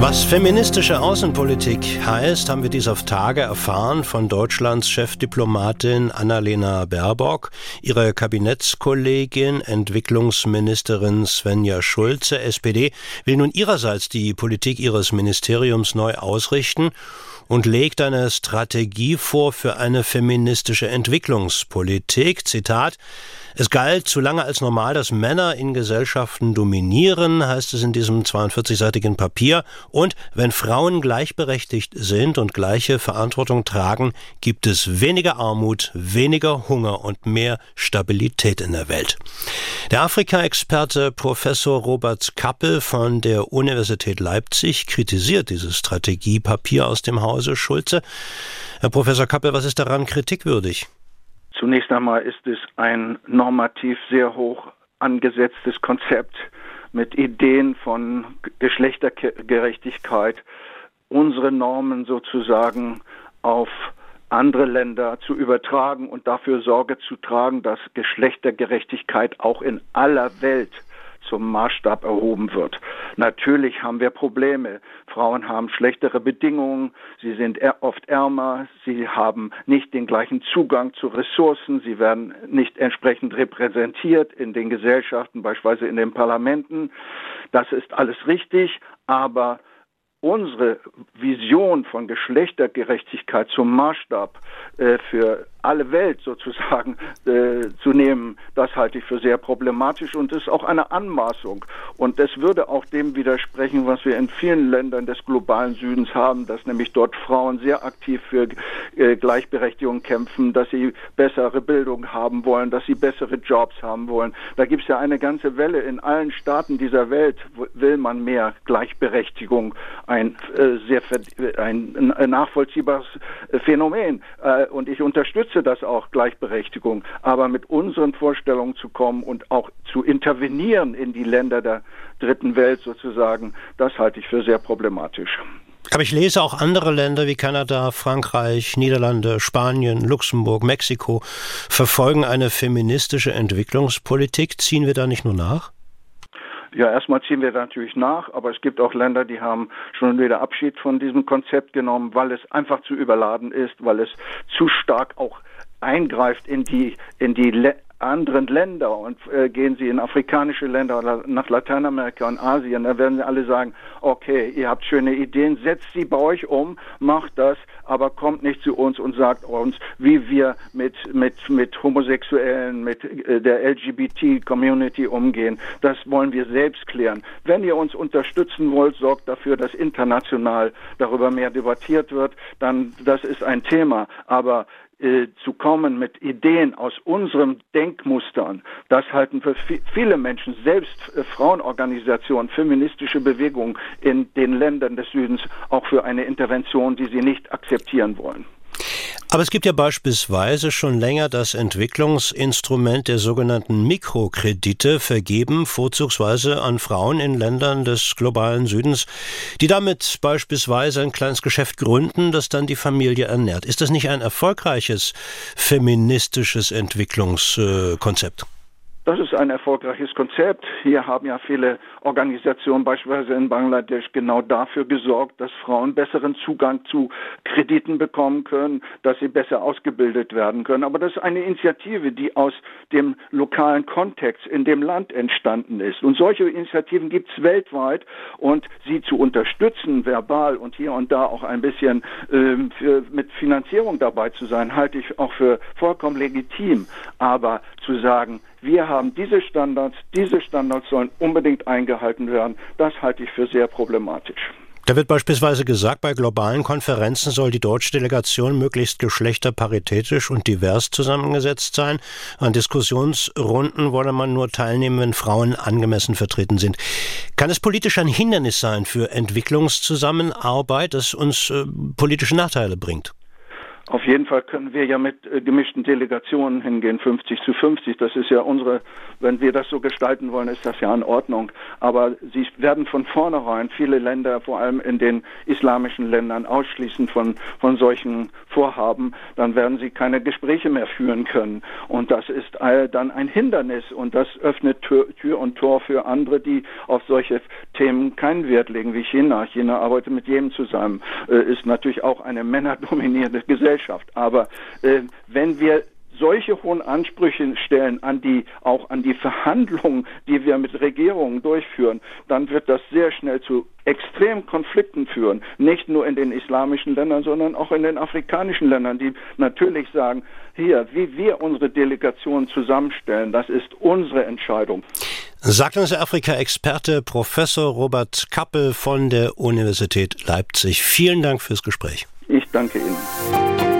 Was feministische Außenpolitik heißt, haben wir dies auf Tage erfahren von Deutschlands Chefdiplomatin Annalena Baerbock, ihre Kabinettskollegin Entwicklungsministerin Svenja Schulze, SPD, will nun ihrerseits die Politik ihres Ministeriums neu ausrichten und legt eine Strategie vor für eine feministische Entwicklungspolitik. Zitat es galt zu lange als normal, dass Männer in Gesellschaften dominieren, heißt es in diesem 42-seitigen Papier. Und wenn Frauen gleichberechtigt sind und gleiche Verantwortung tragen, gibt es weniger Armut, weniger Hunger und mehr Stabilität in der Welt. Der Afrika-Experte Professor Robert Kappel von der Universität Leipzig kritisiert dieses Strategiepapier aus dem Hause Schulze. Herr Professor Kappel, was ist daran kritikwürdig? Zunächst einmal ist es ein normativ sehr hoch angesetztes Konzept mit Ideen von Geschlechtergerechtigkeit, unsere Normen sozusagen auf andere Länder zu übertragen und dafür Sorge zu tragen, dass Geschlechtergerechtigkeit auch in aller Welt zum Maßstab erhoben wird. Natürlich haben wir Probleme. Frauen haben schlechtere Bedingungen, sie sind oft ärmer, sie haben nicht den gleichen Zugang zu Ressourcen, sie werden nicht entsprechend repräsentiert in den Gesellschaften, beispielsweise in den Parlamenten. Das ist alles richtig, aber unsere Vision von Geschlechtergerechtigkeit zum Maßstab äh, für alle Welt sozusagen äh, zu nehmen, das halte ich für sehr problematisch und ist auch eine Anmaßung. Und es würde auch dem widersprechen, was wir in vielen Ländern des globalen Südens haben, dass nämlich dort Frauen sehr aktiv für äh, Gleichberechtigung kämpfen, dass sie bessere Bildung haben wollen, dass sie bessere Jobs haben wollen. Da gibt es ja eine ganze Welle in allen Staaten dieser Welt, will man mehr Gleichberechtigung, ein äh, sehr ein, ein nachvollziehbares äh, Phänomen. Äh, und ich unterstütze das auch, Gleichberechtigung, aber mit unseren Vorstellungen zu kommen und auch zu intervenieren in die Länder der dritten Welt sozusagen, das halte ich für sehr problematisch. Aber ich lese auch andere Länder wie Kanada, Frankreich, Niederlande, Spanien, Luxemburg, Mexiko verfolgen eine feministische Entwicklungspolitik. Ziehen wir da nicht nur nach? Ja, erstmal ziehen wir natürlich nach, aber es gibt auch Länder, die haben schon wieder Abschied von diesem Konzept genommen, weil es einfach zu überladen ist, weil es zu stark auch eingreift in die in die anderen Länder und äh, gehen Sie in afrikanische Länder oder nach Lateinamerika und Asien, da werden Sie alle sagen, okay, ihr habt schöne Ideen, setzt sie bei euch um, macht das, aber kommt nicht zu uns und sagt uns, wie wir mit, mit, mit Homosexuellen, mit äh, der LGBT-Community umgehen. Das wollen wir selbst klären. Wenn ihr uns unterstützen wollt, sorgt dafür, dass international darüber mehr debattiert wird, dann das ist ein Thema. Aber äh, zu kommen mit Ideen aus unseren Denkmustern, das halten für viele Menschen, selbst äh, Frauenorganisationen, feministische Bewegungen in den Ländern des Südens auch für eine Intervention, die sie nicht akzeptieren wollen. Aber es gibt ja beispielsweise schon länger das Entwicklungsinstrument der sogenannten Mikrokredite vergeben, vorzugsweise an Frauen in Ländern des globalen Südens, die damit beispielsweise ein kleines Geschäft gründen, das dann die Familie ernährt. Ist das nicht ein erfolgreiches feministisches Entwicklungskonzept? Das ist ein erfolgreiches Konzept. Hier haben ja viele Organisationen, beispielsweise in Bangladesch, genau dafür gesorgt, dass Frauen besseren Zugang zu Krediten bekommen können, dass sie besser ausgebildet werden können. Aber das ist eine Initiative, die aus dem lokalen Kontext in dem Land entstanden ist. Und solche Initiativen gibt es weltweit und sie zu unterstützen, verbal und hier und da auch ein bisschen ähm, für, mit Finanzierung dabei zu sein, halte ich auch für vollkommen legitim. Aber zu sagen, wir haben diese Standards, diese Standards sollen unbedingt eingehalten werden. Das halte ich für sehr problematisch. Da wird beispielsweise gesagt, bei globalen Konferenzen soll die deutsche Delegation möglichst geschlechterparitätisch und divers zusammengesetzt sein. An Diskussionsrunden wolle man nur teilnehmen, wenn Frauen angemessen vertreten sind. Kann es politisch ein Hindernis sein für Entwicklungszusammenarbeit, das uns äh, politische Nachteile bringt? Auf jeden Fall können wir ja mit äh, gemischten Delegationen hingehen, 50 zu 50. Das ist ja unsere, wenn wir das so gestalten wollen, ist das ja in Ordnung. Aber sie werden von vornherein viele Länder, vor allem in den islamischen Ländern, ausschließen von, von solchen Vorhaben. Dann werden sie keine Gespräche mehr führen können. Und das ist dann ein Hindernis und das öffnet Tür, Tür und Tor für andere, die auf solche Themen keinen Wert legen, wie China. China arbeitet mit jedem zusammen, äh, ist natürlich auch eine männerdominierte Gesellschaft. Gesellschaft. Aber äh, wenn wir solche hohen Ansprüche stellen an die, auch an die Verhandlungen, die wir mit Regierungen durchführen, dann wird das sehr schnell zu extremen Konflikten führen. Nicht nur in den islamischen Ländern, sondern auch in den afrikanischen Ländern, die natürlich sagen, hier, wie wir unsere Delegation zusammenstellen, das ist unsere Entscheidung. Sagt uns der Afrika-Experte Professor Robert Kappel von der Universität Leipzig. Vielen Dank fürs Gespräch. Ich danke Ihnen.